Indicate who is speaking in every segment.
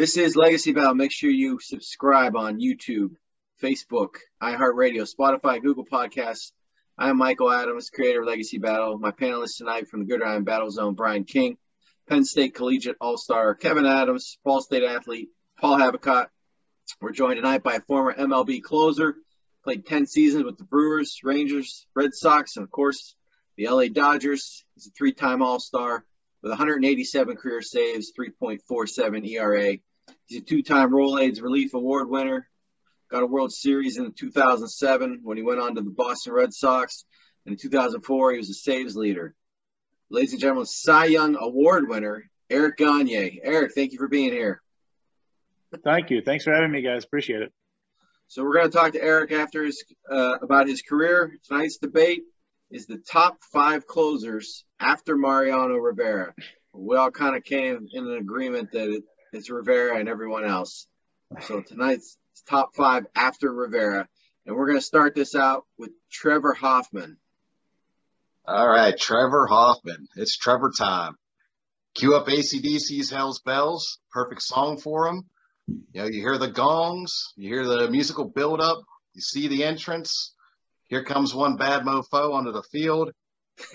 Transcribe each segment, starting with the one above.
Speaker 1: This is Legacy Battle. Make sure you subscribe on YouTube, Facebook, iHeartRadio, Spotify, Google Podcasts. I'm Michael Adams, creator of Legacy Battle. My panelists tonight from the Gridiron Battle Zone, Brian King, Penn State Collegiate All-Star Kevin Adams, Ball State athlete Paul Habicott. We're joined tonight by a former MLB closer, played 10 seasons with the Brewers, Rangers, Red Sox, and of course the LA Dodgers. He's a three-time All-Star with 187 career saves, 3.47 ERA. He's a two-time Rolaids Relief Award winner. Got a World Series in 2007 when he went on to the Boston Red Sox. And in 2004, he was a saves leader. Ladies and gentlemen, Cy Young Award winner Eric Gagne. Eric, thank you for being here.
Speaker 2: Thank you. Thanks for having me, guys. Appreciate it.
Speaker 1: So we're going to talk to Eric after his uh, about his career. Tonight's debate is the top five closers after Mariano Rivera. We all kind of came in an agreement that it, it's Rivera and everyone else. So tonight's top five after Rivera, and we're going to start this out with Trevor Hoffman.
Speaker 3: All right, Trevor Hoffman. It's Trevor time. Cue up ACDC's Hell's Bells. Perfect song for him. You know, you hear the gongs, you hear the musical build up, you see the entrance. Here comes one bad mofo onto the field.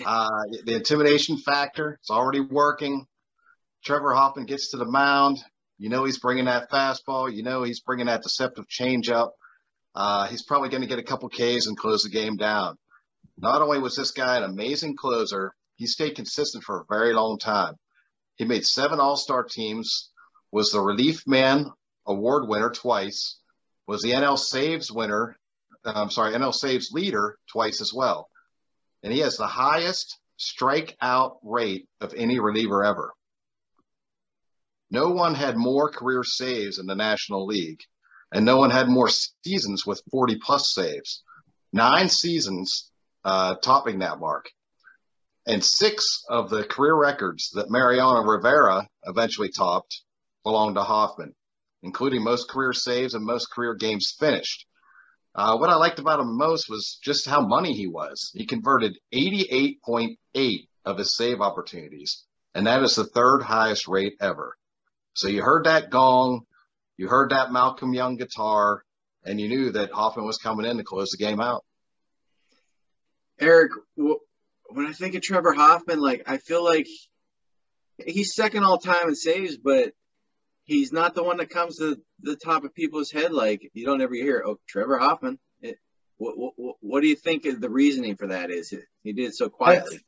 Speaker 3: Uh, the intimidation factor, it's already working. Trevor Hoffman gets to the mound. You know he's bringing that fastball. You know he's bringing that deceptive changeup. Uh, he's probably going to get a couple Ks and close the game down. Not only was this guy an amazing closer, he stayed consistent for a very long time. He made seven All-Star teams, was the relief man award winner twice, was the NL saves winner, I'm sorry, NL saves leader twice as well. And he has the highest strikeout rate of any reliever ever. No one had more career saves in the National League, and no one had more seasons with 40 plus saves. Nine seasons uh, topping that mark. And six of the career records that Mariano Rivera eventually topped belonged to Hoffman, including most career saves and most career games finished. Uh, what I liked about him most was just how money he was. He converted 88.8 of his save opportunities, and that is the third highest rate ever. So you heard that gong, you heard that Malcolm Young guitar, and you knew that Hoffman was coming in to close the game out.
Speaker 1: Eric, when I think of Trevor Hoffman, like I feel like he's second all time in saves, but he's not the one that comes to the top of people's head. Like you don't ever hear, oh, Trevor Hoffman. It, what, what, what do you think the reasoning for that is? He did it so quietly.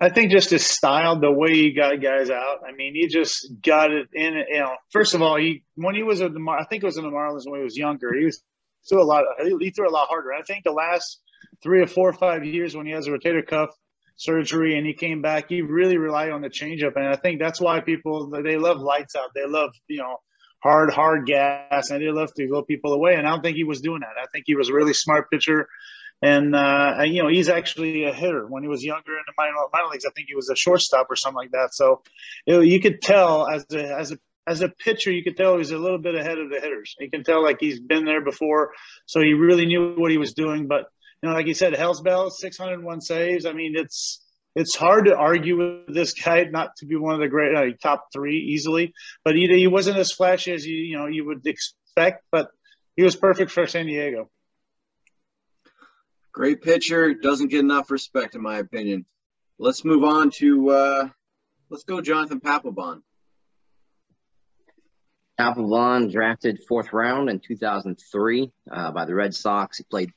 Speaker 2: I think just his style, the way he got guys out. I mean, he just got it in. You know, first of all, he when he was at the, I think it was in the Marlins when he was younger. He was threw a lot. He threw a lot harder. I think the last three or four or five years when he has a rotator cuff surgery and he came back, he really relied on the changeup, and I think that's why people they love lights out. They love you know hard, hard gas, and they love to blow people away. And I don't think he was doing that. I think he was a really smart pitcher. And, uh, you know, he's actually a hitter. When he was younger in the minor, minor leagues, I think he was a shortstop or something like that. So you, know, you could tell as a, as a, as a pitcher, you could tell he's a little bit ahead of the hitters. You can tell like he's been there before. So he really knew what he was doing. But, you know, like you said, Hell's Bell, 601 saves. I mean, it's, it's hard to argue with this guy not to be one of the great uh, top three easily, but he, he wasn't as flashy as you you know you would expect. But he was perfect for San Diego.
Speaker 1: Great pitcher, doesn't get enough respect in my opinion. Let's move on to uh, let's go Jonathan Papelbon.
Speaker 4: Papelbon drafted fourth round in 2003 uh, by the Red Sox. He played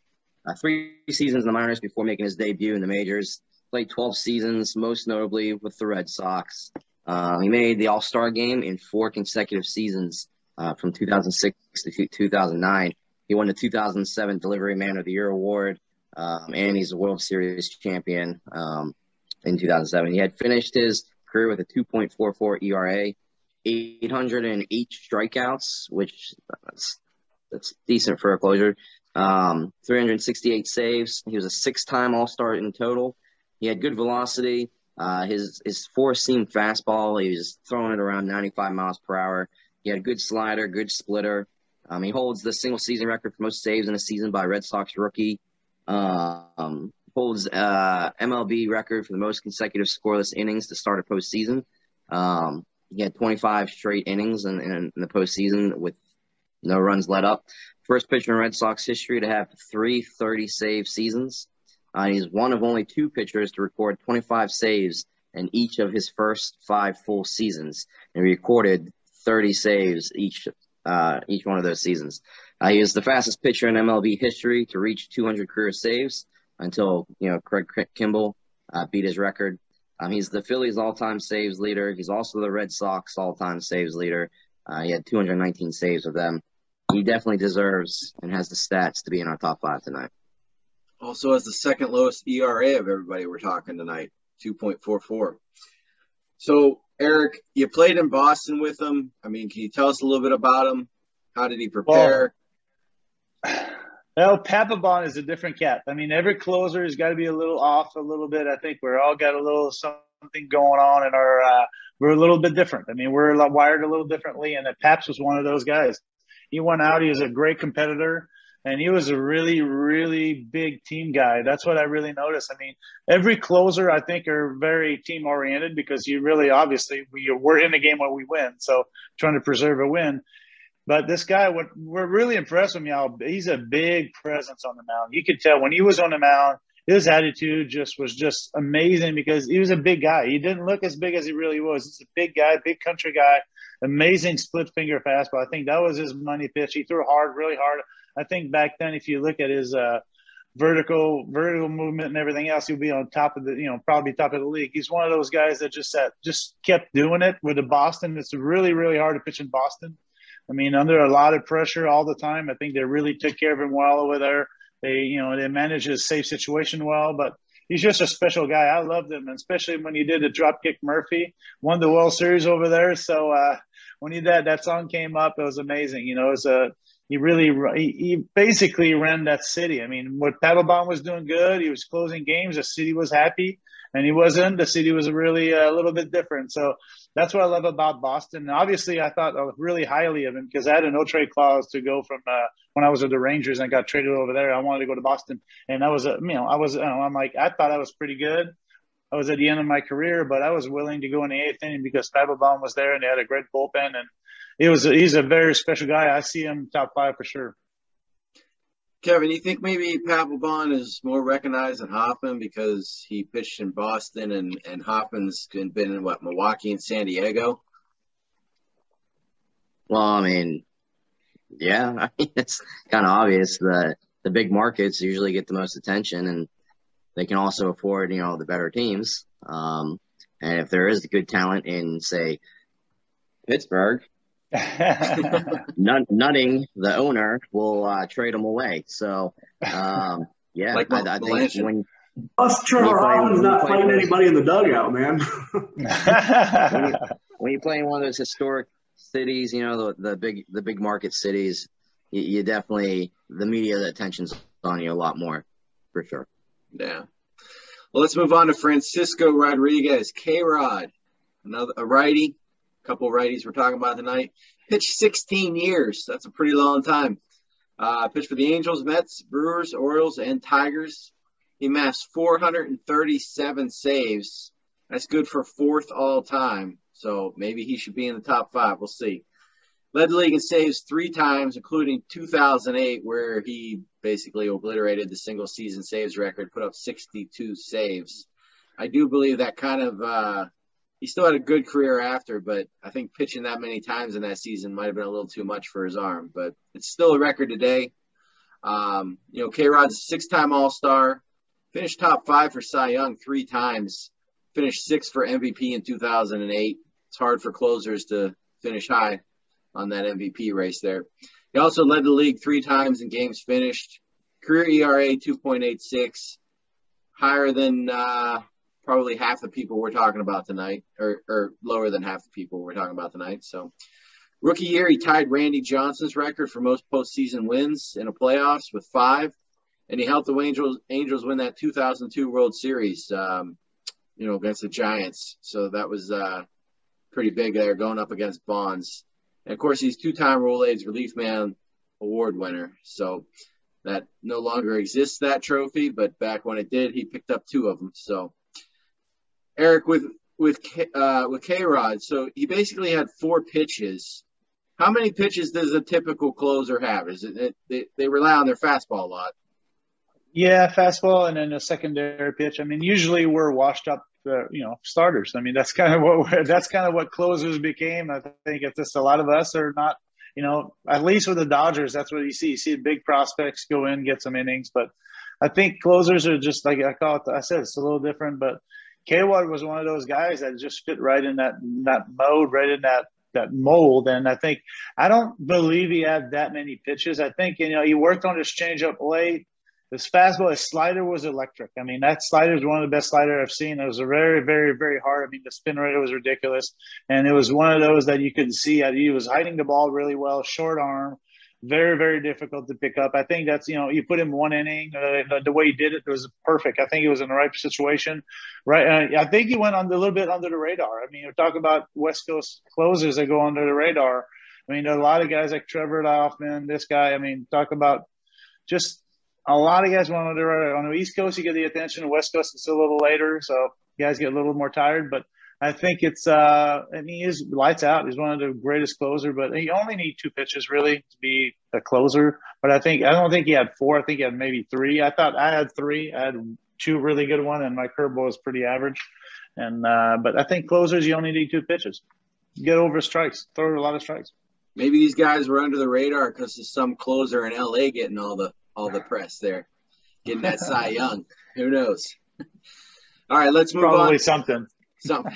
Speaker 4: uh, three seasons in the minors before making his debut in the majors. Played 12 seasons, most notably with the Red Sox. Uh, he made the All Star game in four consecutive seasons uh, from 2006 to 2009. He won the 2007 Delivery Man of the Year award, um, and he's a World Series champion um, in 2007. He had finished his career with a 2.44 ERA, 808 strikeouts, which that's, that's decent for a closer. Um, 368 saves. He was a six-time All-Star in total. He had good velocity. Uh, his his four seam fastball, he was throwing it around 95 miles per hour. He had a good slider, good splitter. Um, he holds the single season record for most saves in a season by Red Sox rookie. Um, holds uh, MLB record for the most consecutive scoreless innings to start a postseason. Um, he had 25 straight innings in, in, in, the postseason with no runs let up. First pitcher in Red Sox history to have three 30 save seasons. Uh, he's one of only two pitchers to record 25 saves in each of his first five full seasons, and recorded 30 saves each uh, each one of those seasons. Uh, he is the fastest pitcher in MLB history to reach 200 career saves until you know Craig Kimbrel uh, beat his record. Um, he's the Phillies' all-time saves leader. He's also the Red Sox all-time saves leader. Uh, he had 219 saves with them. He definitely deserves and has the stats to be in our top five tonight.
Speaker 1: Also has the second lowest ERA of everybody we're talking tonight, 2.44. So, Eric, you played in Boston with him. I mean, can you tell us a little bit about him? How did he prepare?
Speaker 2: Well, Papelbon is a different cat. I mean, every closer has got to be a little off a little bit. I think we're all got a little something going on in our, uh, we're a little bit different. I mean, we're wired a little differently, and Paps was one of those guys. He went out. He was a great competitor and he was a really, really big team guy. That's what I really noticed. I mean, every closer I think are very team oriented because you really obviously we we're in the game when we win, so trying to preserve a win. But this guy, what we're really impressed with me, he's a big presence on the mound. You could tell when he was on the mound, his attitude just was just amazing because he was a big guy. He didn't look as big as he really was. He's a big guy, big country guy, amazing split finger fastball. I think that was his money pitch. He threw hard, really hard. I think back then, if you look at his uh, vertical vertical movement and everything else, he'll be on top of the you know probably top of the league. He's one of those guys that just that just kept doing it with the Boston. It's really really hard to pitch in Boston. I mean, under a lot of pressure all the time. I think they really took care of him well over there. They you know they managed his safe situation well, but. He's just a special guy. I loved him, especially when he did the Dropkick Murphy, won the World Series over there. So uh, when he did that song came up, it was amazing. You know, it was a he really he, he basically ran that city. I mean, what Papelbon was doing good. He was closing games. The city was happy, and he wasn't. The city was really a little bit different. So that's what I love about Boston. And obviously, I thought really highly of him because I had a no trade clause to go from uh, when I was with the Rangers and I got traded over there. I wanted to go to Boston, and that was you know I was you know, I'm like I thought I was pretty good. I was at the end of my career, but I was willing to go in the eighth inning because Papelbon was there and they had a great bullpen and he was he's a very special guy. I see him top five for sure.
Speaker 1: Kevin, you think maybe Papelbon is more recognized than Hoffman because he pitched in Boston and and Hoffman's been in what Milwaukee and San Diego?
Speaker 4: Well, I mean, yeah, I mean it's kind of obvious that the big markets usually get the most attention, and they can also afford you know the better teams. Um, and if there is good talent in say Pittsburgh, Nut- Nutting, the owner, will uh, trade him away. So, um, yeah, like I, I think when.
Speaker 5: Plus, Trevor Hoffman's not playing anybody in the dugout, man.
Speaker 4: when, you, when you play in one of those historic cities, you know the, the big the big market cities, you, you definitely the media attention's on you a lot more, for sure.
Speaker 1: Yeah. Well, let's move on to Francisco Rodriguez, K Rod, another a righty, couple righties we're talking about tonight. Pitched 16 years. That's a pretty long time. Uh, pitched for the Angels, Mets, Brewers, Orioles, and Tigers. He amassed 437 saves. That's good for fourth all time. So maybe he should be in the top five. We'll see. Led the league in saves three times, including 2008, where he basically obliterated the single season saves record, put up 62 saves. I do believe that kind of uh, he still had a good career after, but I think pitching that many times in that season might have been a little too much for his arm. But it's still a record today. Um, you know, K Rod's six time All Star, finished top five for Cy Young three times, finished sixth for MVP in 2008. It's hard for closers to finish high on that MVP race there. He also led the league three times in games finished. Career ERA 2.86, higher than uh, probably half the people we're talking about tonight, or, or lower than half the people we're talking about tonight. So, rookie year, he tied Randy Johnson's record for most postseason wins in a playoffs with five, and he helped the Angels Angels win that 2002 World Series, um, you know, against the Giants. So that was uh, pretty big there, going up against Bonds. And of course, he's two-time Rolaids Relief Man Award winner. So that no longer exists that trophy, but back when it did, he picked up two of them. So Eric with with uh, with K Rod, so he basically had four pitches. How many pitches does a typical closer have? Is it, it they, they rely on their fastball a lot?
Speaker 2: Yeah, fastball and then a secondary pitch. I mean, usually we're washed up uh, you know starters. I mean, that's kind of what that's kind of what closers became. I think it's just a lot of us are not, you know, at least with the Dodgers, that's what you see. You see big prospects go in, get some innings, but I think closers are just like I call it. I said it's a little different, but K Rod was one of those guys that just fit right in that that mode, right in that that mold. And I think I don't believe he had that many pitches. I think you know he worked on his changeup late. His fastball, his slider was electric. I mean, that slider is one of the best slider I've seen. It was very, very, very hard. I mean, the spin rate was ridiculous, and it was one of those that you could see. He was hiding the ball really well, short arm, very, very difficult to pick up. I think that's you know you put him one inning, uh, the, the, way he did it was perfect. I think he was in the right situation, right? Uh, I think he went on a little bit under the radar. I mean, you talk about West Coast closers that go under the radar. I mean, a lot of guys like Trevor Hoffman, this guy. I mean, talk about just a lot of guys want to do it on the East Coast. You get the attention. The West Coast it's a little later, so guys get a little more tired. But I think it's uh, I mean he's lights out. He's one of the greatest closer, but he only need two pitches really to be a closer. But I think I don't think he had four. I think he had maybe three. I thought I had three. I had two really good one, and my curveball was pretty average. And uh, but I think closers you only need two pitches. Get over strikes. Throw a lot of strikes.
Speaker 1: Maybe these guys were under the radar because of some closer in LA getting all the all the press there, getting that Cy Young. Who knows? All right, let's move
Speaker 2: Probably
Speaker 1: on.
Speaker 2: Probably something.
Speaker 1: Something.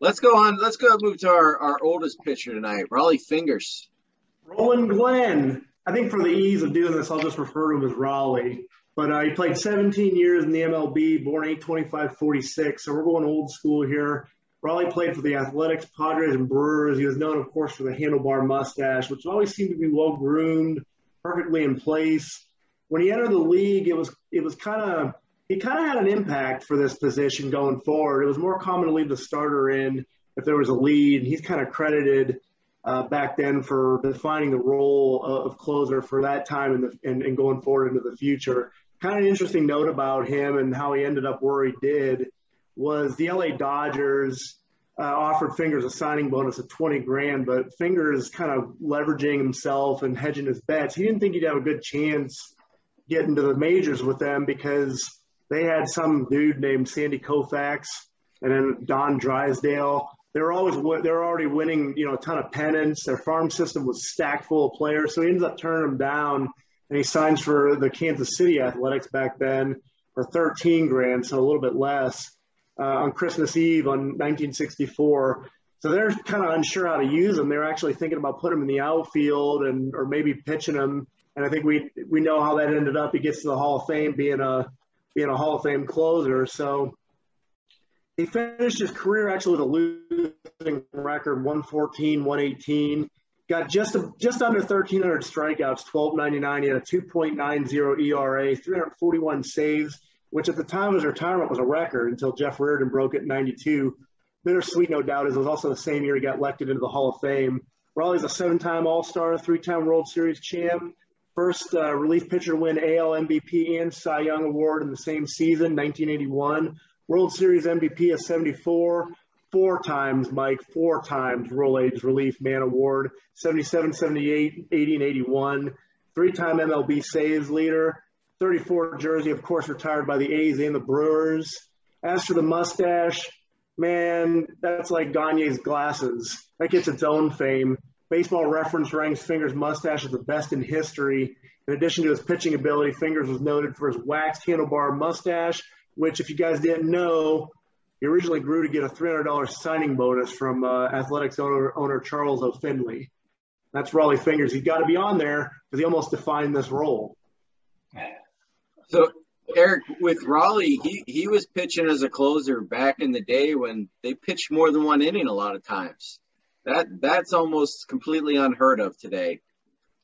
Speaker 1: let's go on. Let's go move to our, our oldest pitcher tonight, Rollie Fingers.
Speaker 5: Roland Glen. I think for the ease of doing this, I'll just refer to him as Rollie. But uh, he played 17 years in the MLB, born 825-46. So we're going old school here. Rollie played for the Athletics, Padres, and Brewers. He was known, of course, for the handlebar mustache, which always seemed to be well groomed, perfectly in place. When he entered the league, it was it was kind of he kind of had an impact for this position going forward. It was more common to leave the starter in if there was a lead. He's kind of credited uh, back then for defining the role of closer for that time and, and, going forward into the future. Kind of an interesting note about him and how he ended up where he did was the LA Dodgers uh, offered Fingers a signing bonus of 20 grand, but Fingers kind of leveraging himself and hedging his bets. He didn't think he'd have a good chance getting to the majors with them because they had some dude named Sandy Koufax and then Don Drysdale. They were always they were already winning, you know, a ton of pennants. Their farm system was stacked full of players, so he ends up turning them down, and he signs for the Kansas City Athletics back then for 13 grand, so a little bit less uh, on Christmas Eve on 1964. So they're kind of unsure how to use him. They're actually thinking about putting him in the outfield and or maybe pitching him. And I think we we know how that ended up. He gets to the Hall of Fame being a being a Hall of Fame closer. So he finished his career actually with a losing record 114, 118. Got just a, just under 1,300 strikeouts, 1299. He had a 2.90 ERA, 341 saves which at the time of his retirement was a record until Jeff Reardon broke it in 92. Bittersweet, no doubt, is it was also the same year he got elected into the Hall of Fame. Rollie's a seven-time All-Star, three-time World Series champ, first uh, relief pitcher to win AL MVP and Cy Young Award in the same season, 1981. World Series MVP of 74, four times, Mike, four times Rolaids Relief Man Award, 77, 78, 80, and 81. Three time MLB saves leader, 34 jersey, of course, retired by the A's and the Brewers. As for the mustache, man, that's like Gagne's glasses. That gets its own fame. Baseball Reference ranks Fingers' mustache as the best in history. In addition to his pitching ability, Fingers was noted for his waxed handlebar mustache, which, if you guys didn't know, he originally grew to get a $300 signing bonus from uh, Athletics owner, owner Charles O. Finley. That's Rollie Fingers. He's got to be on there because he almost defined this role.
Speaker 1: So, Eric, with Rollie, he, he was pitching as a closer back in the day when they pitched more than one inning a lot of times. That that's almost completely unheard of today.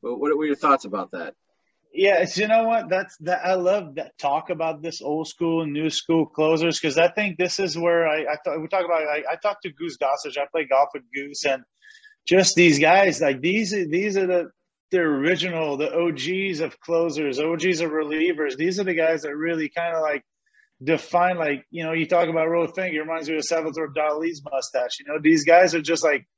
Speaker 1: But what were your thoughts about that?
Speaker 2: Yeah, you know what? That's that. I love that talk about this old school and new school closers because I think this is where I, I thought we talk about. I, I talked to Goose Gossage. I play golf with Goose, and just these guys like these. These are the the original, the OGs of closers, OGs of relievers. These are the guys that really kind of like define. Like you know, you talk about Rollie Finger, reminds me of Salvador Dali's mustache. You know, these guys are just like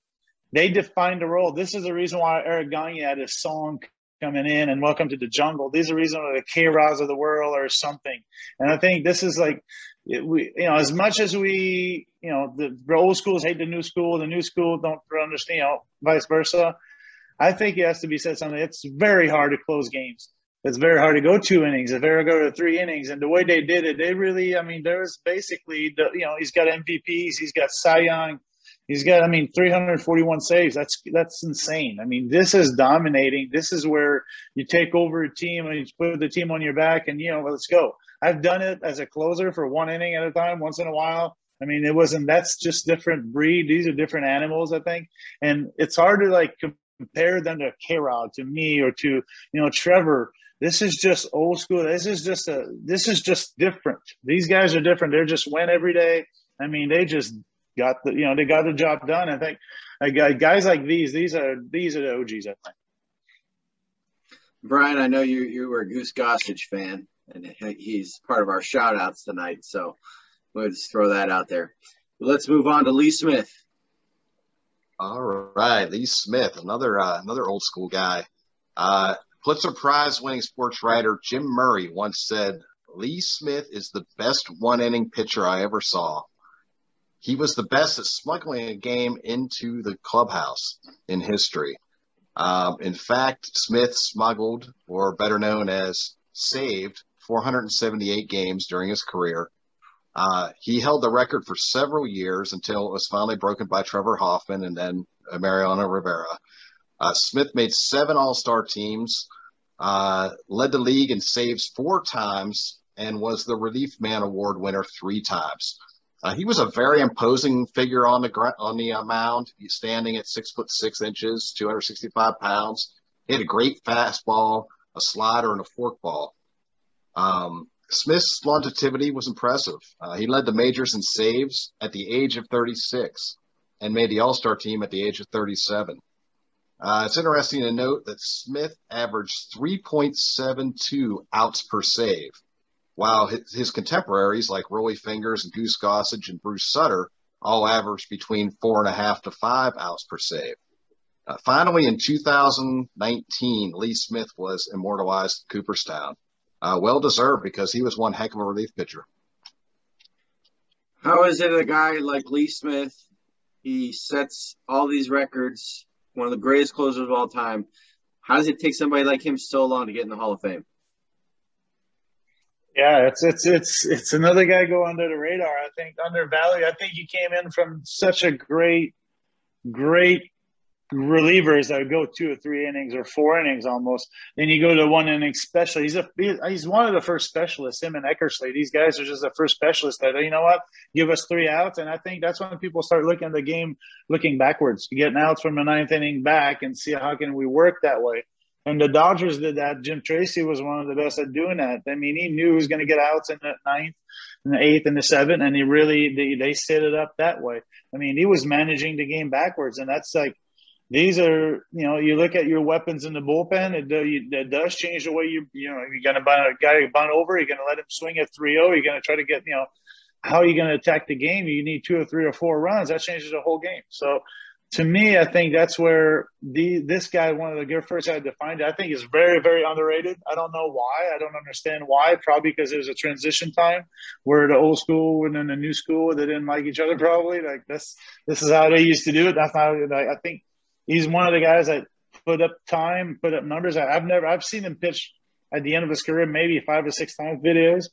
Speaker 2: they defined the role. This is the reason why Eric Gagne had his song coming in and welcome to the jungle. These are the reasons why the K Rods of the world or something. And I think this is like it, we, you know, as much as we, you know, the, the old schools hate the new school, the new school don't understand, you know, vice versa. I think it has to be said something. It's very hard to close games. It's very hard to go two innings. It's very hard to go to three innings. And the way they did it, they really, I mean, there's basically the, you know, he's got MVPs, he's got Cy Young, He's got, I mean, 341 saves. That's that's insane. I mean, this is dominating. This is where you take over a team and you put the team on your back, and you know, let's go. I've done it as a closer for one inning at a time, once in a while. I mean, it wasn't. That's just different breed. These are different animals, I think, and it's hard to like compare them to K Rod, to me, or to you know Trevor. This is just old school. This is just a. This is just different. These guys are different. They're just win every day. I mean, they just got the you know they got the job done. I think guys like these these are these are the OGs. I think.
Speaker 1: Brian, I know you you were a Goose Gossage fan, and he's part of our shout outs tonight. So we'll just throw that out there. Let's move on to Lee Smith.
Speaker 3: All right, Lee Smith, another uh, another old school guy. Uh, Pulitzer Prize winning sports writer Jim Murray once said, "Lee Smith is the best one inning pitcher I ever saw." He was the best at smuggling a game into the clubhouse in history. Um, in fact, Smith smuggled, or better known as saved, 478 games during his career. Uh, he held the record for several years until it was finally broken by Trevor Hoffman and then Mariano Rivera. Uh, Smith made seven All Star teams, uh, led the league in saves four times, and was the Relief Man Award winner three times. Uh, he was a very imposing figure on the gr- on the uh, mound. He's standing at six foot six inches, 265 pounds. He had a great fastball, a slider, and a forkball. Um, Smith's longevity was impressive. Uh, he led the majors in saves at the age of 36 and made the All Star team at the age of 37. Uh, it's interesting to note that Smith averaged 3.72 outs per save while his, his contemporaries like Rollie Fingers and Goose Gossage and Bruce Sutter all averaged between four and a half to five outs per save. Uh, finally, in 2019, Lee Smith was immortalized in Cooperstown. Uh, well deserved because he was one heck of a relief pitcher.
Speaker 1: How is it a guy like Lee Smith? He sets all these records, one of the greatest closers of all time. How does it take somebody like him so long to get in the Hall of Fame?
Speaker 2: Yeah, it's it's it's it's another guy go under the radar. I think undervalued. I think he came in from such a great, great relievers that would go two or three innings or four innings almost. Then you go to one inning special. He's a he's one of the first specialists. Him and Eckersley. These guys are just the first specialists that you know what give us three outs. And I think that's when people start looking at the game, looking backwards, getting outs from the ninth inning back, and see how can we work that way. And the Dodgers did that. Jim Tracy was one of the best at doing that. I mean, he knew he was going to get outs in the ninth, in the eighth, and the seventh, and he really they, they set it up that way. I mean, he was managing the game backwards, and that's like these are you know you look at your weapons in the bullpen. It, it does change the way you you know you're going to bunt a guy bunt over. You're going to let him swing at 3-0. You're going to try to get you know how are you going to attack the game? You need two or three or four runs. That changes the whole game. So to me, I think that's where the this guy, one of the good first I defined it. I think is very, very underrated. I don't know why. I don't understand why. Probably because it was a transition time where the old school and then the new school they didn't like each other. Probably like this. This is how they used to do it. That's not. I think he's one of the guys that put up time, put up numbers. I've never. I've seen him pitch at the end of his career, maybe five or six times videos,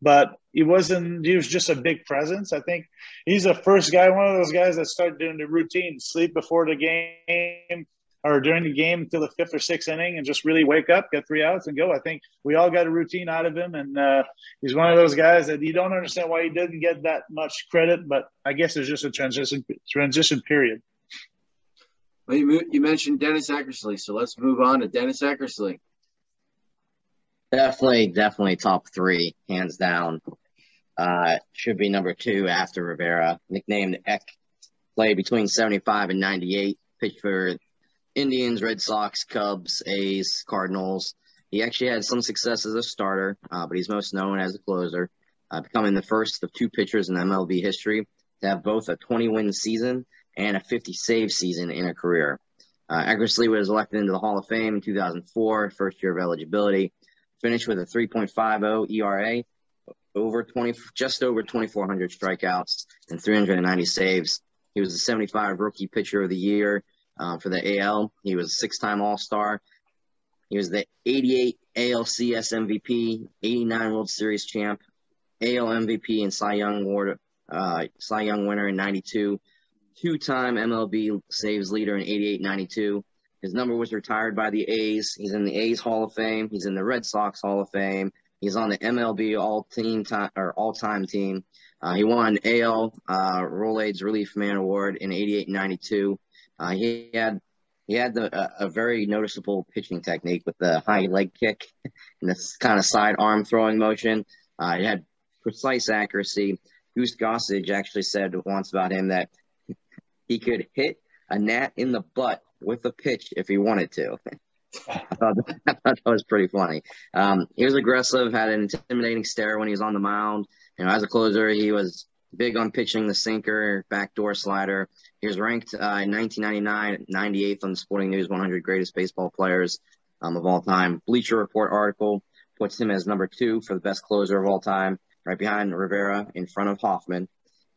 Speaker 2: but he wasn't. He was just a big presence. I think he's the first guy, one of those guys that started doing the routine, sleep before the game or during the game until the fifth or sixth inning, and just really wake up, get three outs, and go. I think we all got a routine out of him, and uh, he's one of those guys that you don't understand why he didn't get that much credit, but I guess it's just a transition transition period.
Speaker 1: Well, you, you mentioned Dennis Eckersley, so let's move on to Dennis Eckersley.
Speaker 4: Definitely, definitely top three, hands down. Uh, should be number two after Rivera. Nicknamed Eck, played between 75 and 98. Pitched for Indians, Red Sox, Cubs, A's, Cardinals. He actually had some success as a starter, uh, but he's most known as a closer, uh, becoming the first of two pitchers in MLB history to have both a 20 win season and a 50 save season in a career. Uh, Eckersley was elected into the Hall of Fame in 2004, first year of eligibility finished with a 3.50 ERA, over 20, just over 2,400 strikeouts and 390 saves. He was the 75 Rookie Pitcher of the Year uh, for the AL. He was a six-time All-Star. He was the 88 ALCS MVP, 89 World Series champ, AL MVP and Cy Young Award, uh, Cy Young winner in 92, two-time MLB saves leader in 88-92, his number was retired by the A's. He's in the A's Hall of Fame. He's in the Red Sox Hall of Fame. He's on the MLB All Team time or All Time Team. Uh, he won AL uh, Rolaids Relief Man Award in '88 92. Uh, he had he had the, a, a very noticeable pitching technique with the high leg kick and this kind of side arm throwing motion. Uh, he had precise accuracy. Goose Gossage actually said once about him that he could hit a gnat in the butt with a pitch if he wanted to. I, thought that, that was pretty funny. Um, he was aggressive, had an intimidating stare when he was on the mound. You know, as a closer, he was big on pitching the sinker, backdoor slider. He was ranked uh, in 1999 98th on the Sporting News 100 Greatest Baseball Players um, of All Time. Bleacher Report article puts him as number two for the best closer of all time, right behind Rivera, in front of Hoffman.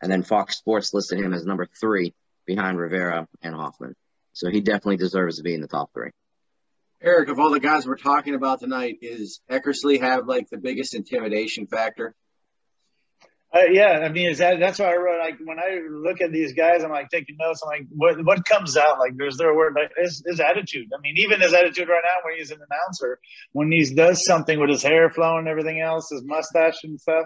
Speaker 4: And then Fox Sports listed him as number three behind Rivera and Hoffman. So he definitely deserves to be in the top three.
Speaker 1: Eric, of all the guys we're talking about tonight, is Eckersley have like the biggest intimidation factor?
Speaker 2: Uh, yeah, I mean, is that that's why I wrote. Like when I look at these guys, I'm like taking notes. I'm like, what what comes out? Like, there's their word, like his, his attitude. I mean, even his attitude right now when he's an announcer, when he does something with his hair flowing and everything else, his mustache and stuff,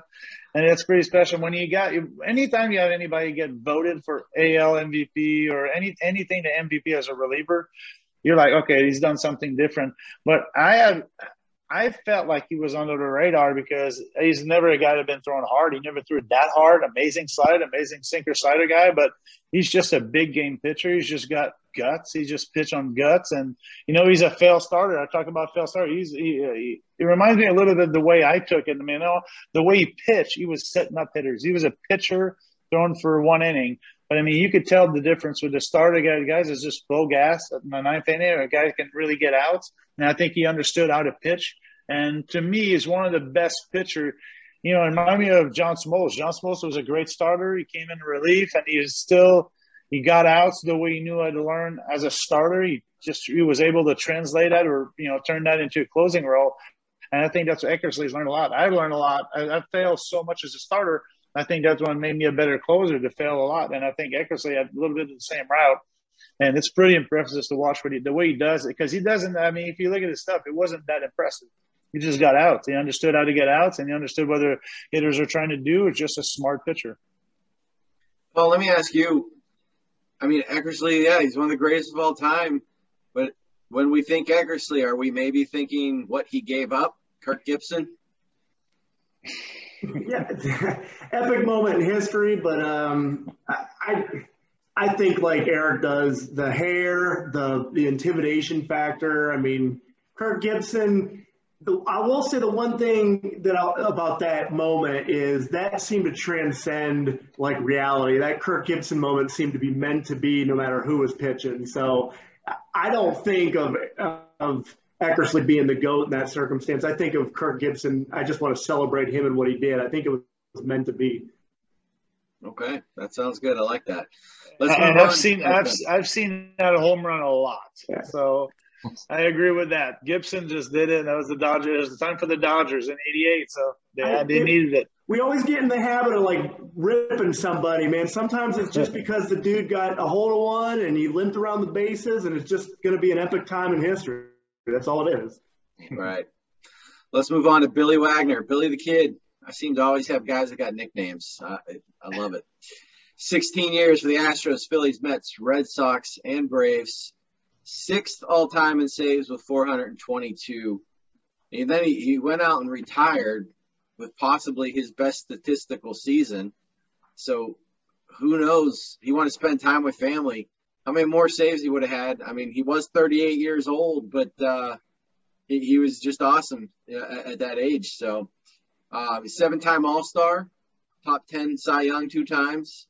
Speaker 2: and it's pretty special. When you got anytime you have anybody get voted for AL MVP or any anything to MVP as a reliever, you're like, okay, he's done something different. But I have I felt like he was under the radar because he's never a guy that been throwing hard. He never threw that hard. Amazing slide, amazing sinker slider guy, but he's just a big game pitcher. He's just got guts. He just pitch on guts, and you know he's a fail starter. I talk about fail starter. He's he, uh, he, he reminds me a little bit of the way I took it. I mean, you know, the way he pitched, he was setting up hitters. He was a pitcher thrown for one inning. But I mean, you could tell the difference with the starter guy. Guys is just full gas at the ninth inning. or A guy can really get out. and I think he understood how to pitch. And to me, is one of the best pitcher. You know, remind me of John Smoltz. John Smoltz was a great starter. He came in relief, and he was still he got outs the way he knew how to learn as a starter. He just he was able to translate that or you know turn that into a closing role. And I think that's what Eckersley's learned a lot. I've learned a lot. I, I failed so much as a starter I think that's what made me a better closer to fail a lot. And I think Eckersley had a little bit of the same route. And it's pretty impressive to watch what he, the way he does it. Because he doesn't, I mean, if you look at his stuff, it wasn't that impressive. He just got out. He understood how to get outs and he understood whether hitters are trying to do. It's just a smart pitcher.
Speaker 1: Well, let me ask you. I mean, Eckersley, yeah, he's one of the greatest of all time. But when we think Eckersley, are we maybe thinking what he gave up, Kirk Gibson?
Speaker 5: yeah, epic moment in history. But um, I, I think like Eric does, the hair, the the intimidation factor. I mean, Kirk Gibson. I will say the one thing that I'll, about that moment is that seemed to transcend like reality. That Kirk Gibson moment seemed to be meant to be, no matter who was pitching. So I don't think of of Eckersley being the goat in that circumstance. I think of Kirk Gibson. I just want to celebrate him and what he did. I think it was meant to be.
Speaker 1: Okay, that sounds good. I like that.
Speaker 2: Let's and I've seen I've I've seen that home run a lot. Yeah. So I agree with that. Gibson just did it. And That was the Dodgers. It was time for the Dodgers in '88, so they, I, they needed it.
Speaker 5: We always get in the habit of like ripping somebody, man. Sometimes it's just because the dude got a hold of one and he limped around the bases, and it's just going to be an epic time in history. That's all it is.
Speaker 1: Right. Let's move on to Billy Wagner, Billy the Kid. I seem to always have guys that got nicknames. I, I love it. 16 years for the Astros, Phillies, Mets, Red Sox, and Braves sixth all time in saves with 422. And then he, he went out and retired with possibly his best statistical season. So who knows? He wanted to spend time with family. How many more saves he would have had? I mean, he was 38 years old, but uh, he, he, was just awesome at, at that age. So, uh, seven time All Star, top 10 Cy Young two times.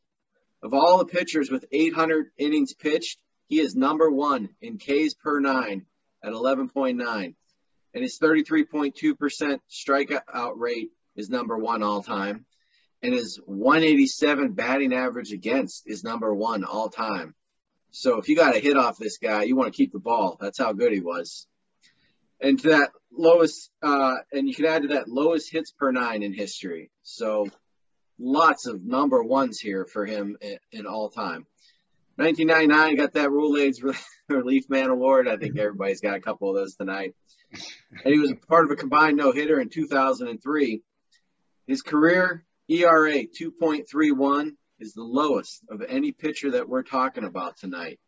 Speaker 1: Of all the pitchers with 800 innings pitched, he is number one in Ks per nine at 11.9. And his 33.2% strikeout rate is number one all time. And his 187 batting average against is number one all time. So if you got a hit off this guy, you want to keep the ball. That's how good he was. And to that lowest, uh, and you can add to that lowest hits per nine in history. So lots of number ones here for him in, in all time. 1999 got that Rolaids Relief Man Award. I think everybody's got a couple of those tonight. And he was part of a combined no hitter in 2003. His career ERA 2.31 is the lowest of any pitcher that we're talking about tonight.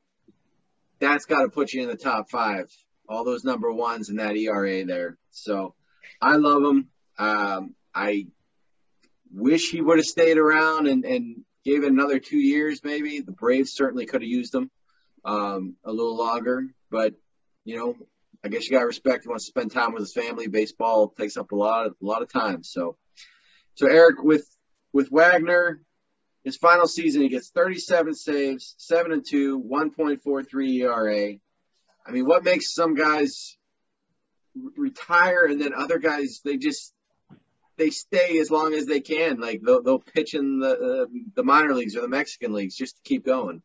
Speaker 1: That's got to put you in the top five. All those number ones and that ERA there. So I love him. Um, I wish he would have stayed around and, and gave it another two years, maybe. The Braves certainly could have used him um, a little longer, but you know, I guess you got to respect. He wants to spend time with his family. Baseball takes up a lot, of, a lot of time. So, so Eric, with with Wagner, his final season, he gets 37 saves, seven and two, 1.43 ERA. I mean, what makes some guys retire and then other guys they just they stay as long as they can. Like they'll, they'll pitch in the uh, the minor leagues or the Mexican leagues just to keep going.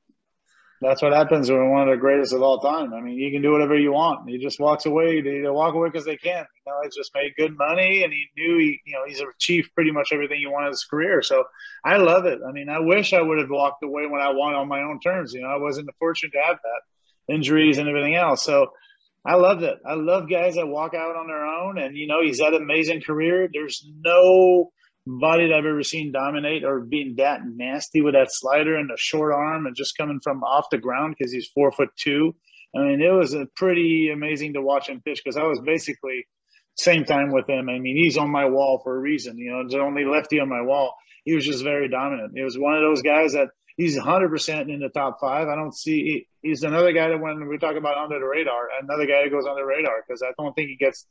Speaker 2: That's what happens when one of the greatest of all time. I mean, you can do whatever you want. He just walks away. They, walk away because they can. You know, he's just made good money, and he knew he, you know, he's achieved pretty much everything he wanted in his career. So I love it. I mean, I wish I would have walked away when I won on my own terms. You know, I wasn't fortunate to have that injuries and everything else. So I love it. I love guys that walk out on their own, and you know he's had an amazing career. There's nobody that I've ever seen dominate or being that nasty with that slider and the short arm and just coming from off the ground because he's four foot two. I mean, it was a pretty amazing to watch him pitch because I was basically same time with him. I mean, he's on my wall for a reason. You know, the only lefty on my wall. He was just very dominant. He was one of those guys that he's 100% in the top five. I don't see he's another guy that when we talk about under the radar, another guy that goes under the radar because I don't think he gets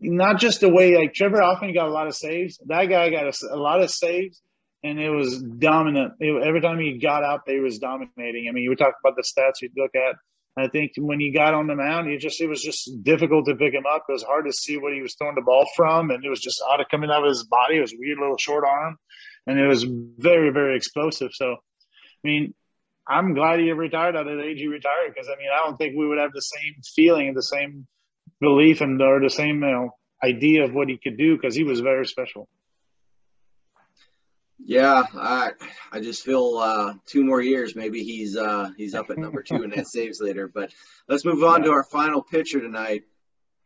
Speaker 2: not just the way like Trevor often got a lot of saves. That guy got a, a lot of saves, and it was dominant. It, every time he got out he was dominating. I mean, you would talk about the stats you look at. I think when he got on the mound, he just it was just difficult to pick him up. It was hard to see what he was throwing the ball from, and it was just out of coming out of his body. It was weird little short arm, and it was very very explosive. So, I mean, I'm glad he retired at the age he retired because I mean I don't think we would have the same feeling the same belief and or the same you know, idea of what he could do because he was very special.
Speaker 1: Yeah, I I just feel uh, two more years maybe he's uh, he's up at number two in that saves later. But let's move on yeah. to our final pitcher tonight,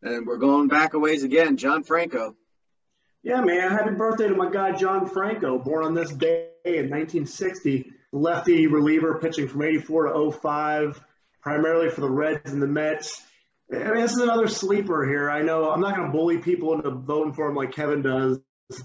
Speaker 1: and we're going back a ways again. John Franco.
Speaker 5: Yeah, man! Happy birthday to my guy John Franco, born on this day in 1960 lefty reliever pitching from 84 to 05, primarily for the Reds and the Mets. I mean, this is another sleeper here. I know I'm not going to bully people into voting for him like Kevin does,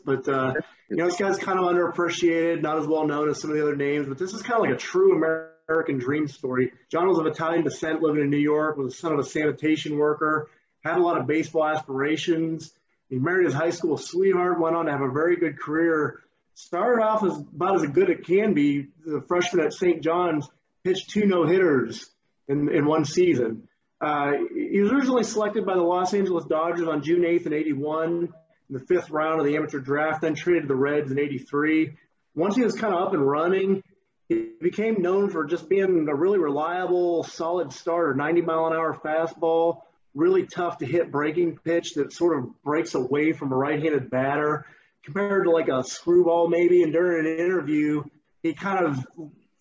Speaker 5: but uh, you know this guy's kind of underappreciated, not as well known as some of the other names. But this is kind of like a true American dream story. John was of Italian descent, living in New York, was the son of a sanitation worker. had a lot of baseball aspirations. He married his high school sweetheart, went on to have a very good career. Started off as about as good as it can be. The freshman at St. John's pitched two no hitters in, in one season. Uh, he was originally selected by the Los Angeles Dodgers on June 8th in 81 in the fifth round of the amateur draft, then traded to the Reds in 83. Once he was kind of up and running, he became known for just being a really reliable, solid starter, 90 mile an hour fastball, really tough to hit breaking pitch that sort of breaks away from a right handed batter compared to like a screwball maybe. And during an interview, he kind of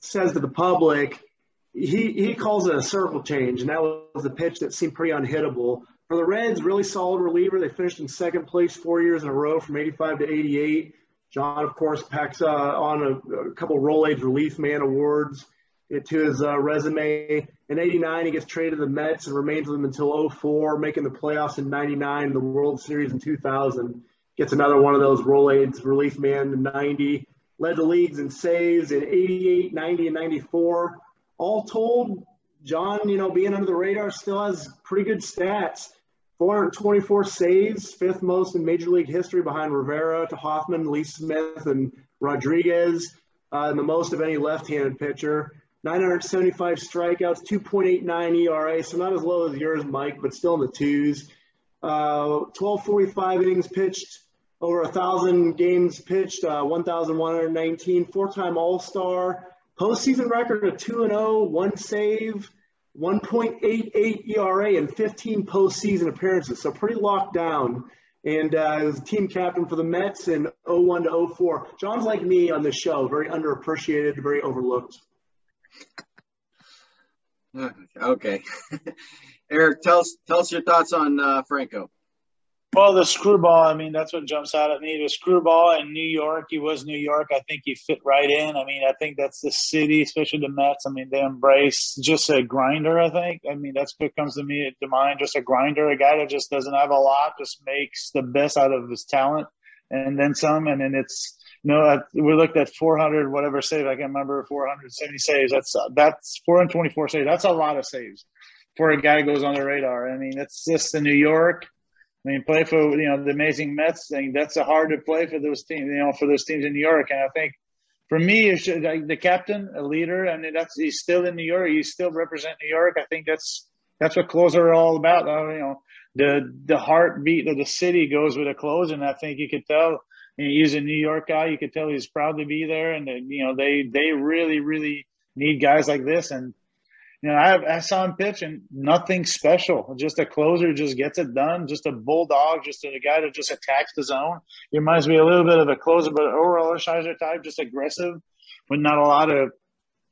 Speaker 5: says to the public, he, he calls it a circle change, and that was the pitch that seemed pretty unhittable. For the Reds, really solid reliever. They finished in second place four years in a row from 85 to 88. John, of course, packs uh, on a, a couple Rolaids Relief Man awards to his uh, resume. In 89, he gets traded to the Mets and remains with them until 04, making the playoffs in 99, the World Series in 2000. Gets another one of those Rolaids Relief Man in 90. Led the leagues in saves in 88, 90, and 94. All told, John, you know, being under the radar still has pretty good stats. 424 saves, fifth most in Major League history behind Rivera to Hoffman, Lee Smith, and Rodriguez, uh, and the most of any left-handed pitcher. 975 strikeouts, 2.89 ERA, so not as low as yours, Mike, but still in the twos. Uh, 1245 innings pitched, over a thousand games pitched, uh, 1,119, four-time All-Star, postseason record of 2 and 0, one save, 1.88 ERA and 15 postseason appearances, so pretty locked down. And uh, was team captain for the Mets in 01 to 04. John's like me on this show, very underappreciated, very overlooked.
Speaker 1: Okay. Eric, tell us tell us your thoughts on uh, Franco.
Speaker 2: Well, the screwball, I mean, that's what jumps out at me. The screwball in New York, he was New York. I think he fit right in. I mean, I think that's the city, especially the Mets. I mean, they embrace just a grinder, I think. I mean, that's what comes to me to mind, just a grinder, a guy that just doesn't have a lot, just makes the best out of his talent and then some. And then it's, you know, we looked at 400, whatever save, I can't remember 470 saves. That's, that's 424 saves. That's a lot of saves for a guy who goes on the radar. I mean, it's just the New York I mean, play for you know the amazing Mets thing. That's a hard to play for those teams. You know, for those teams in New York. And I think for me, it's like the captain, a leader. I mean, that's he's still in New York. He's still represent New York. I think that's that's what clothes are all about. Uh, you know, the the heartbeat of the city goes with a clothes, and I think you could tell. He's a New York guy. You could tell he's proud to be there, and you know they they really really need guys like this. And you know, I, I saw him pitch and nothing special. Just a closer, just gets it done. Just a bulldog, just a guy that just attacks the zone. He reminds me a little bit of a closer, but overall Shizer type, just aggressive, with not a lot of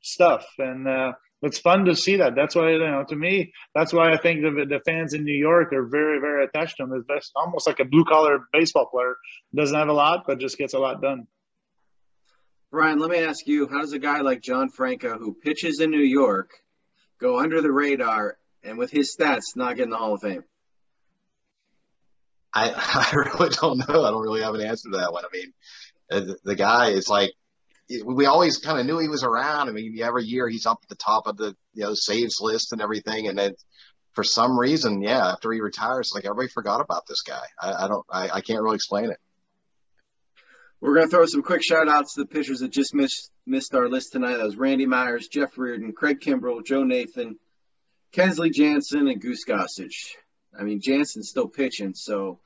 Speaker 2: stuff. And uh, it's fun to see that. That's why, you know, to me, that's why I think the, the fans in New York are very, very attached to him. It's best, almost like a blue collar baseball player. Doesn't have a lot, but just gets a lot done.
Speaker 1: Brian, let me ask you: How does a guy like John Franco, who pitches in New York, go under the radar and with his stats not get in the Hall of Fame?
Speaker 3: I, I really don't know. I don't really have an answer to that one. I mean, uh, the, the guy is like, we always kind of knew he was around. I mean, every year he's up at the top of the you know saves list and everything, and then for some reason, yeah, after he retires, like everybody forgot about this guy. I, I don't, I, I can't really explain it.
Speaker 1: We're going to throw some quick shout outs to the pitchers that just missed, missed our list tonight. That was Randy Myers, Jeff Reardon, Craig Kimbrel, Joe Nathan, Kenley Jansen, and Goose Gossage. I mean, Jansen's still pitching, so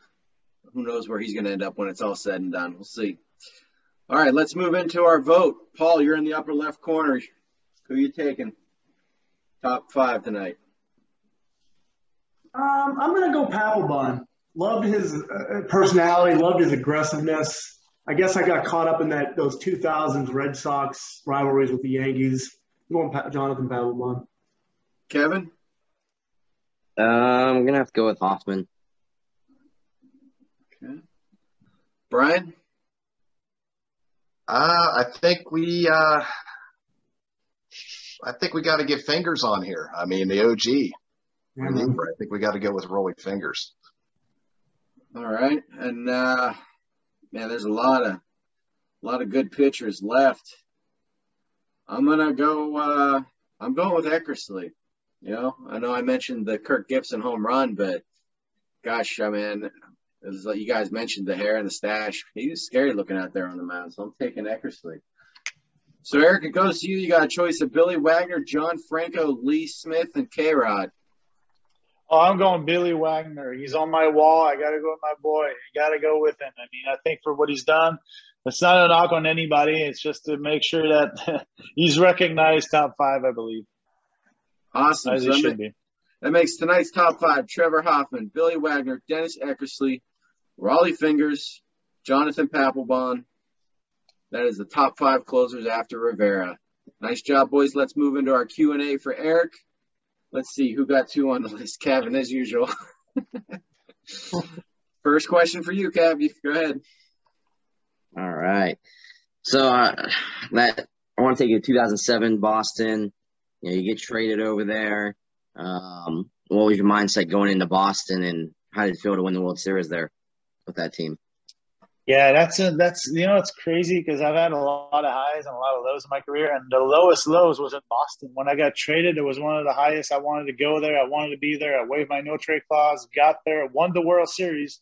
Speaker 1: who knows where he's going to end up when it's all said and done. We'll see. All right, let's move into our vote. Paul, you're in the upper left corner. Who are you taking? Top five tonight.
Speaker 5: Um, I'm going to go Papelbon. Loved his uh, personality, loved his aggressiveness. I guess I got caught up in that those 2000s Red Sox rivalries with the Yankees. I'm going pa- Jonathan Papelbon.
Speaker 1: Kevin?
Speaker 4: Uh, I'm going to have to go with Hoffman.
Speaker 1: Okay. Brian?
Speaker 3: Uh, I think we, uh, I think we got to get fingers on here. I mean, the OG. Mm-hmm. I think we got to go with Rollie Fingers.
Speaker 1: All right. And, uh, man, there's a lot of a lot of good pitchers left. I'm gonna go. Uh, I'm going with Eckersley. You know, I know I mentioned the Kirk Gibson home run, but gosh, I mean, like you guys mentioned, the hair and the stash. He was scary looking out there on the mound, so I'm taking Eckersley. So Eric, it goes to you. You got a choice of Billy Wagner, John Franco, Lee Smith, and K Rod.
Speaker 2: Oh, I'm going Billy Wagner. He's on my wall. I got to go with my boy. I got to go with him. I mean, I think for what he's done, it's not a knock on anybody. It's just to make sure that he's recognized top five, I believe.
Speaker 1: Awesome.
Speaker 2: As
Speaker 1: So
Speaker 2: he
Speaker 1: that,
Speaker 2: should
Speaker 1: ma-
Speaker 2: be.
Speaker 1: that makes tonight's top five Trevor Hoffman, Billy Wagner, Dennis Eckersley, Rollie Fingers, Jonathan Papelbon. That is the top five closers after Rivera. Nice job, boys. Let's move into our Q&A for Eric. Let's see who got two on the list. Kevin, as usual. First question for you, Kev. Go ahead.
Speaker 4: All right. So uh, that I want to take you to 2007 Boston. You know, you get traded over there. Um, what was your mindset going into Boston, and how did it feel to win the World Series there with that team?
Speaker 2: Yeah, that's a, that's you know it's crazy because I've had a lot of highs and a lot of lows in my career, and the lowest lows was in Boston. When I got traded, it was one of the highest. I wanted to go there. I wanted to be there. I waived my no trade clause, got there, won the World Series,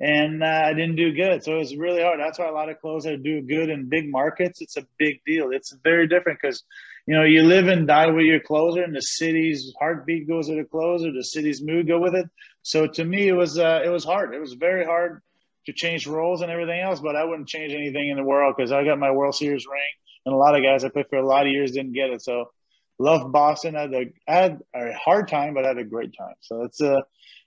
Speaker 2: and uh, I didn't do good. So it was really hard. That's why a lot of closers do good in big markets. It's a big deal. It's very different because you know you live and die with your closer, and the city's heartbeat goes with the closer. The city's mood go with it. So to me, it was uh, it was hard. It was very hard to change roles and everything else, but I wouldn't change anything in the world because I got my World Series ring, and a lot of guys I played for a lot of years didn't get it. So, love Boston. I had a, I had a hard time, but I had a great time. So it's a,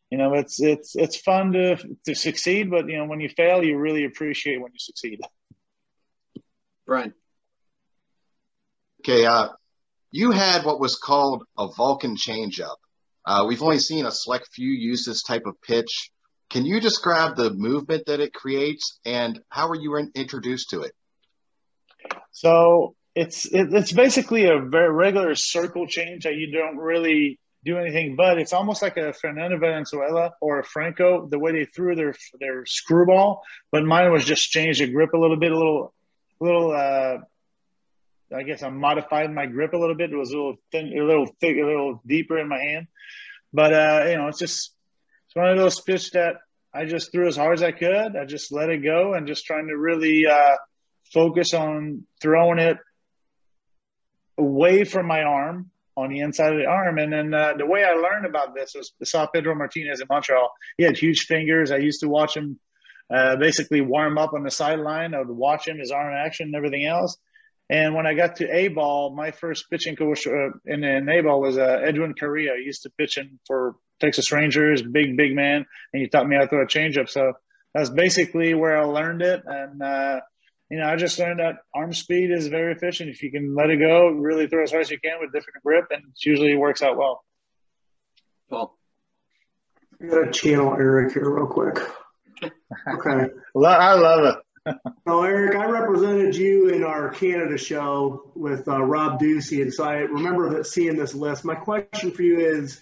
Speaker 2: you know, it's it's it's fun to to succeed, but you know, when you fail, you really appreciate when you succeed.
Speaker 1: Brian.
Speaker 3: Okay, uh, you had what was called a Vulcan changeup. Uh, we've only seen a select few use this type of pitch. Can you describe the movement that it creates and how were you introduced to it?
Speaker 2: So it's it, it's basically a very regular circle change that you don't really do anything but it's almost like a Fernando Valenzuela or a Franco the way they threw their their screwball but mine was just change the grip a little bit a little little uh I guess I modified my grip a little bit it was a little thin a little thick a little deeper in my hand but uh you know it's just it's one of those pitch that I just threw as hard as I could I just let it go and just trying to really uh focus on throwing it away from my arm on the inside of the arm. And then uh, the way I learned about this was I saw Pedro Martinez in Montreal. He had huge fingers. I used to watch him uh, basically warm up on the sideline. I would watch him, his arm action and everything else. And when I got to A ball, my first pitching coach uh, in, in A ball was uh, Edwin Correa. He used to pitch in for Texas Rangers, big, big man. And he taught me how to throw a changeup. So that's basically where I learned it. And, uh, you know, I just learned that arm speed is very efficient. If you can let it go, really throw as hard as you can with different grip, and it usually works out well.
Speaker 1: Paul.
Speaker 5: I gotta channel Eric here real quick. Okay.
Speaker 2: I love it.
Speaker 5: So Eric, I represented you in our Canada show with uh, Rob Ducey, and so I remember that seeing this list. My question for you is,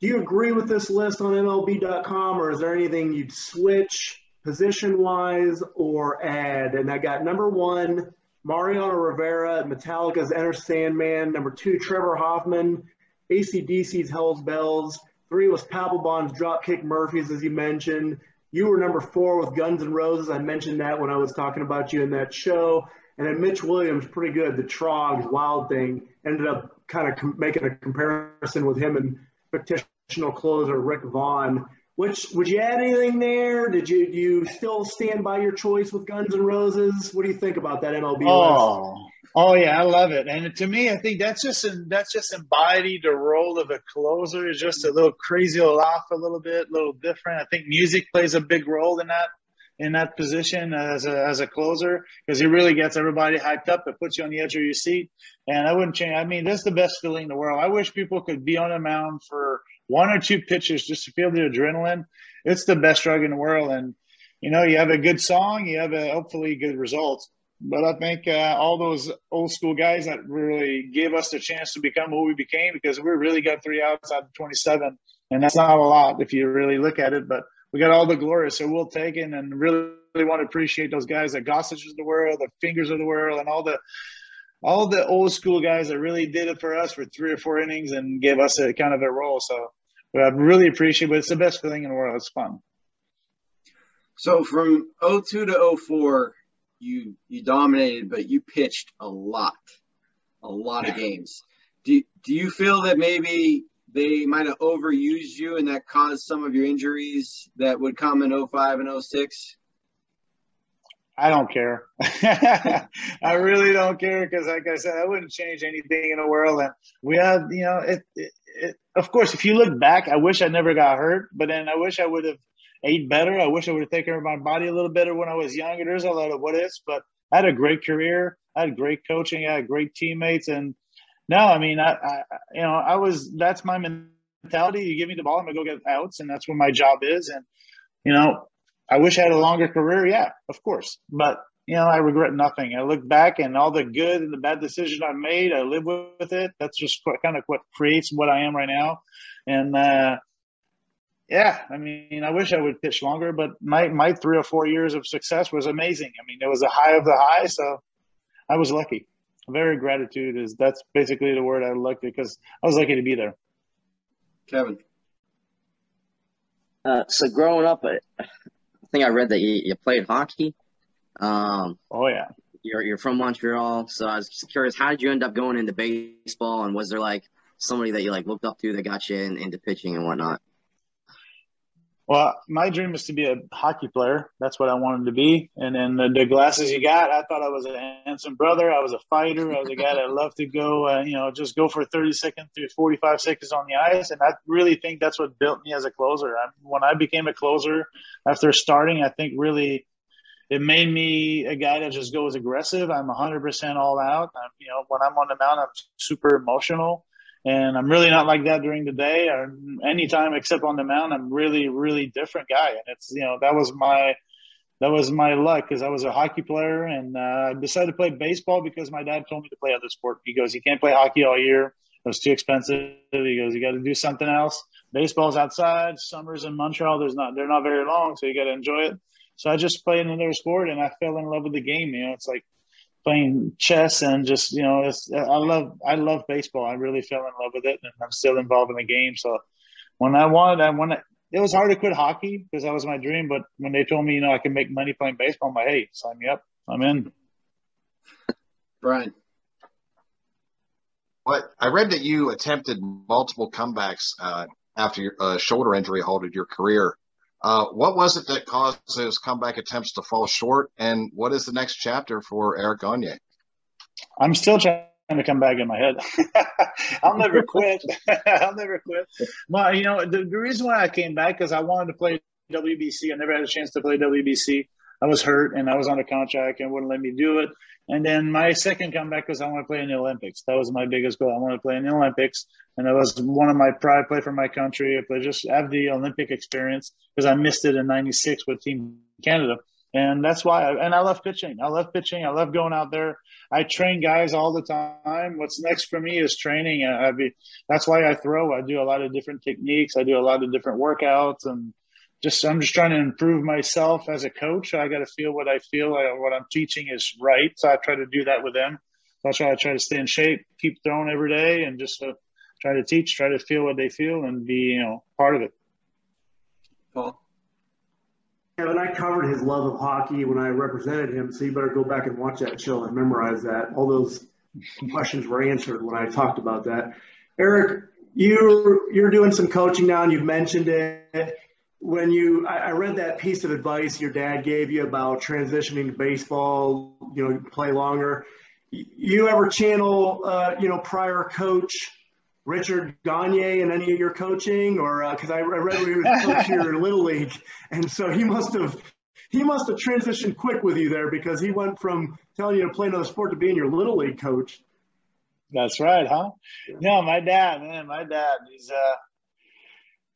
Speaker 5: do you agree with this list on MLB.com, or is there anything you'd switch position-wise or add? And I got number one, Mariano Rivera, Metallica's Enter Sandman. Number two, Trevor Hoffman, ACDC's Hell's Bells. Three was Papelbon's Dropkick Murphys, as you mentioned. You were number four with Guns N' Roses. I mentioned that when I was talking about you in that show. And then Mitch Williams, pretty good. The Troggs Wild Thing ended up kind of com- making a comparison with him and fictional closer Rick Vaughn. Which would you add anything there? Did you you still stand by your choice with Guns N' Roses? What do you think about that MLB list?
Speaker 2: Oh, oh yeah, I love it. And to me, I think that's just that's just embodied the role of a closer. Is just a little crazy, a a little bit, a little different. I think music plays a big role in that in that position as a as a closer because he really gets everybody hyped up. It puts you on the edge of your seat. And I wouldn't change. I mean, that's the best feeling in the world. I wish people could be on a mound for one or two pitches just to feel the adrenaline. It's the best drug in the world. And you know, you have a good song, you have a hopefully good results. But I think uh, all those old school guys that really gave us the chance to become who we became because we really got three outs out of 27. And that's not a lot if you really look at it. But we got all the glory. So we'll take it and really, really want to appreciate those guys, the Gossages of the world, the Fingers of the world, and all the all the old school guys that really did it for us for three or four innings and gave us a kind of a role. So I really appreciate. But it's the best feeling in the world. It's fun.
Speaker 1: So from 02 to 04, you you dominated, but you pitched a lot, a lot of games. Do do you feel that maybe they might have overused you and that caused some of your injuries that would come in 05 and 06?
Speaker 2: I don't care. I really don't care because, like I said, I wouldn't change anything in the world. And we have, you know, it, it, it, of course, if you look back, I wish I never got hurt, but then I wish I would have ate better. I wish I would have taken care of my body a little better when I was younger. There's a lot of what ifs, but I had a great career. I had great coaching. I had great teammates. And no, I mean, I, I you know, I was, that's my mentality. You give me the ball, I'm to go get outs. And that's what my job is. And, you know, I wish I had a longer career. Yeah, of course. But, you know, I regret nothing. I look back and all the good and the bad decisions I made, I live with it. That's just kind of what creates what I am right now. And, uh, yeah, I mean, I wish I would pitch longer, but my, my three or four years of success was amazing. I mean, it was a high of the high. So I was lucky. Very gratitude is that's basically the word I lucky because I was lucky to be there.
Speaker 1: Kevin.
Speaker 4: Uh, so growing up, I think I read that you, you played hockey. Um,
Speaker 2: oh yeah.
Speaker 4: You're you're from Montreal, so I was just curious, how did you end up going into baseball, and was there like somebody that you like looked up to that got you in, into pitching and whatnot?
Speaker 2: Well, my dream was to be a hockey player. That's what I wanted to be. And then the, the, glasses you got, I thought I was a handsome brother. I was a fighter. I was a guy that loved to go, uh, you know, just go for 30 seconds to 45 seconds on the ice. And I really think that's what built me as a closer. I, when I became a closer after starting, I think really it made me a guy that just goes aggressive. I'm 100% all out. I'm, you know, when I'm on the mound, I'm super emotional. And I'm really not like that during the day or anytime except on the mound. I'm really, really different guy. And it's, you know, that was my, that was my luck because I was a hockey player and uh, I decided to play baseball because my dad told me to play other sport. He goes, you can't play hockey all year. It was too expensive. He goes, you got to do something else. Baseball's outside. Summers in Montreal, there's not, they're not very long, so you got to enjoy it. So I just played another sport and I fell in love with the game. You know, it's like playing chess and just you know I love I love baseball. I really fell in love with it, and I'm still involved in the game. So when I wanted, I when it was hard to quit hockey because that was my dream. But when they told me you know I can make money playing baseball, I'm like, hey, sign me up. I'm in.
Speaker 1: Brian.
Speaker 3: What I read that you attempted multiple comebacks uh, after your uh, shoulder injury halted your career. Uh, what was it that caused those comeback attempts to fall short, and what is the next chapter for Eric Gagne?
Speaker 2: I'm still trying to come back in my head. I'll never quit. I'll never quit. Well, you know, the, the reason why I came back is I wanted to play WBC. I never had a chance to play WBC. I was hurt and I was on a contract and wouldn't let me do it. And then my second comeback was I want to play in the Olympics. That was my biggest goal. I want to play in the Olympics, and that was one of my pride. Play for my country. I just have the Olympic experience because I missed it in '96 with Team Canada, and that's why. I, and I love pitching. I love pitching. I love going out there. I train guys all the time. What's next for me is training. I, I be, that's why I throw. I do a lot of different techniques. I do a lot of different workouts and just I'm just trying to improve myself as a coach. I got to feel what I feel. what I'm teaching is right, so I try to do that with them. That's why I try to stay in shape, keep throwing every day, and just uh, try to teach, try to feel what they feel, and be you know part of it.
Speaker 1: Paul.
Speaker 5: Kevin, I covered his love of hockey when I represented him, so you better go back and watch that show and memorize that. All those questions were answered when I talked about that. Eric, you you're doing some coaching now, and you've mentioned it when you I, read that piece of advice your dad gave you about transitioning to baseball you know play longer. You ever channel uh, you know prior coach richard gagne in any of your coaching? Or because uh, I, I read he was coach here in little league and so he must have he must have transitioned quick with you there because he went from telling you to play another sport to being your little league coach.
Speaker 2: That's right huh? No my dad man my dad he's uh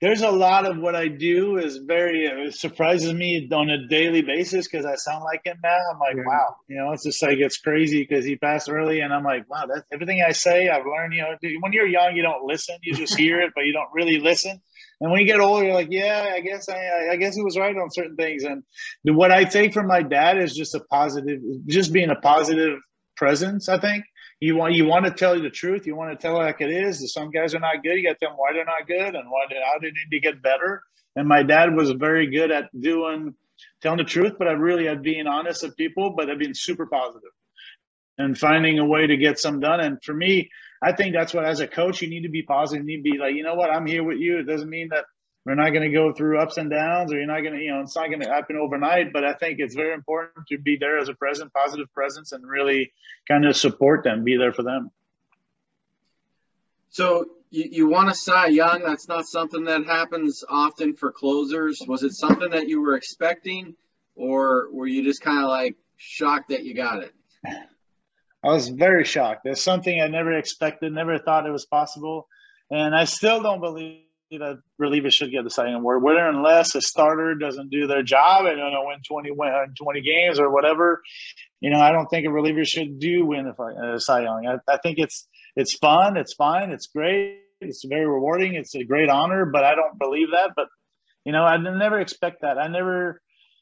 Speaker 2: there's a lot of what I do is very it surprises me on a daily basis because I sound like him now. I'm like, yeah. wow, you know, it's just like it's crazy because he passed early, and I'm like, wow, that's everything I say. I've learned, you know, when you're young, you don't listen, you just hear it, but you don't really listen. And when you get older, you're like, yeah, I guess I, I guess he was right on certain things. And what I take from my dad is just a positive, just being a positive presence. I think you want you want to tell you the truth. You want to tell it like it is. Some guys are not good. You got to tell them why they're not good and why they, how they need to get better. And my dad was very good at doing telling the truth, but I really at being honest with people, but I've been super positive and finding a way to get some done. And for me, I think that's what as a coach you need to be positive. You need to be like, you know what, I'm here with you. It doesn't mean that we're not going to go through ups and downs, or you're not going to, you know, it's not going to happen overnight. But I think it's very important to be there as a present, positive presence, and really kind of support them, be there for them.
Speaker 1: So you, you want to Cy Young. That's not something that happens often for closers. Was it something that you were expecting, or were you just kind of like shocked that you got it?
Speaker 2: I was very shocked. It's something I never expected, never thought it was possible, and I still don't believe that relievers should get the Cy Young award. Whether unless a starter doesn't do their job and you know win 20 win uh, 20 games or whatever, you know I don't think a reliever should do win a uh, Cy Young. I, I think it's it's fun, it's fine, it's great, it's very rewarding, it's a great honor. But I don't believe that. But you know I never expect that. I never.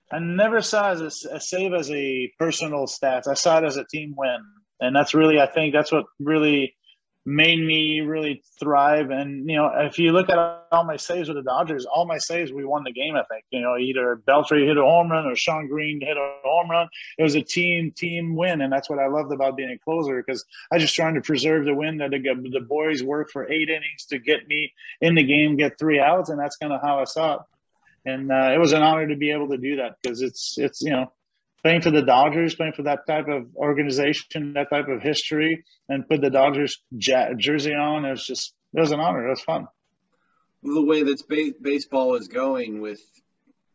Speaker 2: I never saw as a, a save as a personal stats. I saw it as a team win, and that's really, I think, that's what really made me really thrive. And you know, if you look at all my saves with the Dodgers, all my saves we won the game. I think you know either Beltre hit a home run or Shawn Green hit a home run. It was a team team win, and that's what I loved about being a closer because I just trying to preserve the win that the, the boys worked for eight innings to get me in the game, get three outs, and that's kind of how I saw it. And uh, it was an honor to be able to do that because it's it's you know playing for the Dodgers, playing for that type of organization, that type of history, and put the Dodgers jersey on. It was just it was an honor. It was fun.
Speaker 1: The way that ba- baseball is going with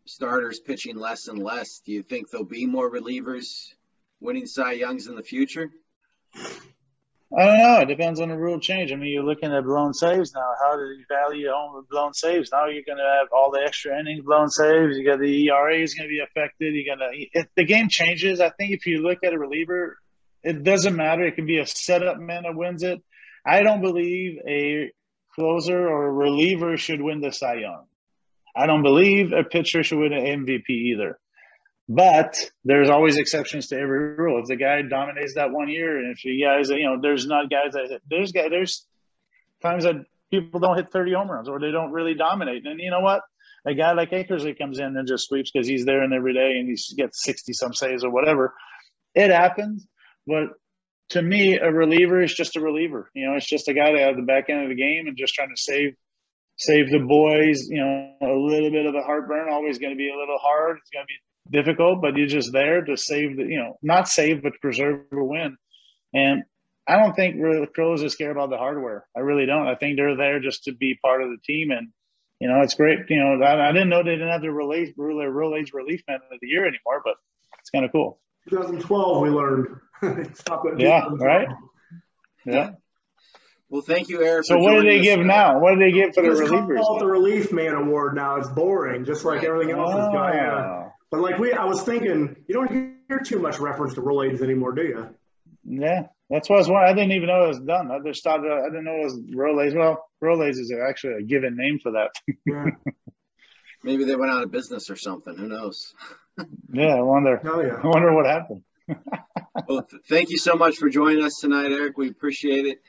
Speaker 1: starters pitching less and less, do you think there'll be more relievers winning Cy Youngs in the future?
Speaker 2: I don't know. It depends on the rule change. I mean, you're looking at blown saves now. How do you value home blown saves? Now you're going to have all the extra innings blown saves. You got the ERA is going to be affected. You're going to the game changes. I think if you look at a reliever, it doesn't matter. It can be a setup man that wins it. I don't believe a closer or a reliever should win the Cy Young. I don't believe a pitcher should win an MVP either. But there's always exceptions to every rule. If the guy dominates that one year, and if you guys, you know, there's not guys that there's guys there's times that people don't hit 30 home runs or they don't really dominate. And you know what? A guy like Eckersley comes in and just sweeps because he's there and every day and he gets 60 some saves or whatever. It happens, but to me, a reliever is just a reliever. You know, it's just a guy that at the back end of the game and just trying to save save the boys. You know, a little bit of the heartburn. Always going to be a little hard. It's going to be difficult, but you're just there to save the, you know, not save, but preserve a win. And I don't think really the pros is scared about the hardware. I really don't. I think they're there just to be part of the team. And, you know, it's great. You know, I, I didn't know they didn't have the relief, real, real age relief man of the year anymore, but it's kind of cool.
Speaker 5: 2012, we learned.
Speaker 2: yeah, right? Yeah.
Speaker 1: Well, thank you, Eric.
Speaker 2: So what do they give now? What do they give for the relievers?
Speaker 5: Call the relief man award now. It's boring, just like everything else oh. is going. Yeah. But like we, I was thinking, you don't hear too much reference to Rolaids anymore, do you?
Speaker 2: Yeah, that's what I was wondering. I didn't even know it was done. I just thought I didn't know it was Rolaids. Well, Rolaids is actually a given name for that.
Speaker 5: Yeah.
Speaker 1: Maybe they went out of business or something. Who knows?
Speaker 2: yeah, I wonder.
Speaker 5: Oh, yeah.
Speaker 2: I wonder what happened.
Speaker 1: well, th- thank you so much for joining us tonight, Eric. We appreciate it.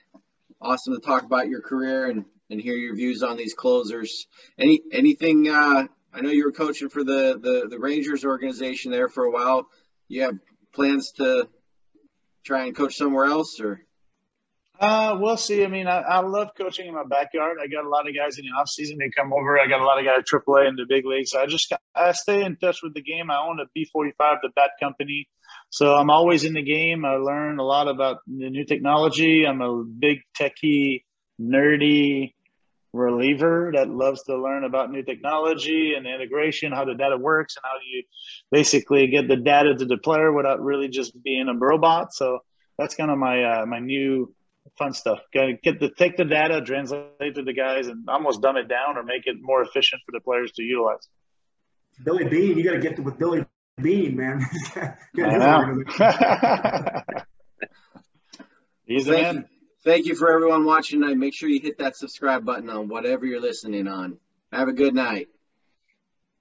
Speaker 1: Awesome to talk about your career and, and hear your views on these closers. Any anything uh, I know you were coaching for the, the, the Rangers organization there for a while. You have plans to try and coach somewhere else or?
Speaker 2: Uh, we'll see. I mean, I, I love coaching in my backyard. I got a lot of guys in the off season. They come over. I got a lot of guys at AAA in the big leagues. So I just I stay in touch with the game. I own a B45, the bat company, so I'm always in the game. I learn a lot about the new technology. I'm a big techie, nerdy reliever that loves to learn about new technology and integration, how the data works, and how do you basically get the data to the player without really just being a robot. So that's kind of my uh, my new fun stuff. Get the take the data, translate it to the guys, and almost dumb it down or make it more efficient for the players to utilize.
Speaker 5: Billy Beane, you got to get with Billy Beane, man.
Speaker 2: He's the man.
Speaker 1: Thank you for everyone watching tonight. Make sure you hit that subscribe button on whatever you're listening on. Have a good night.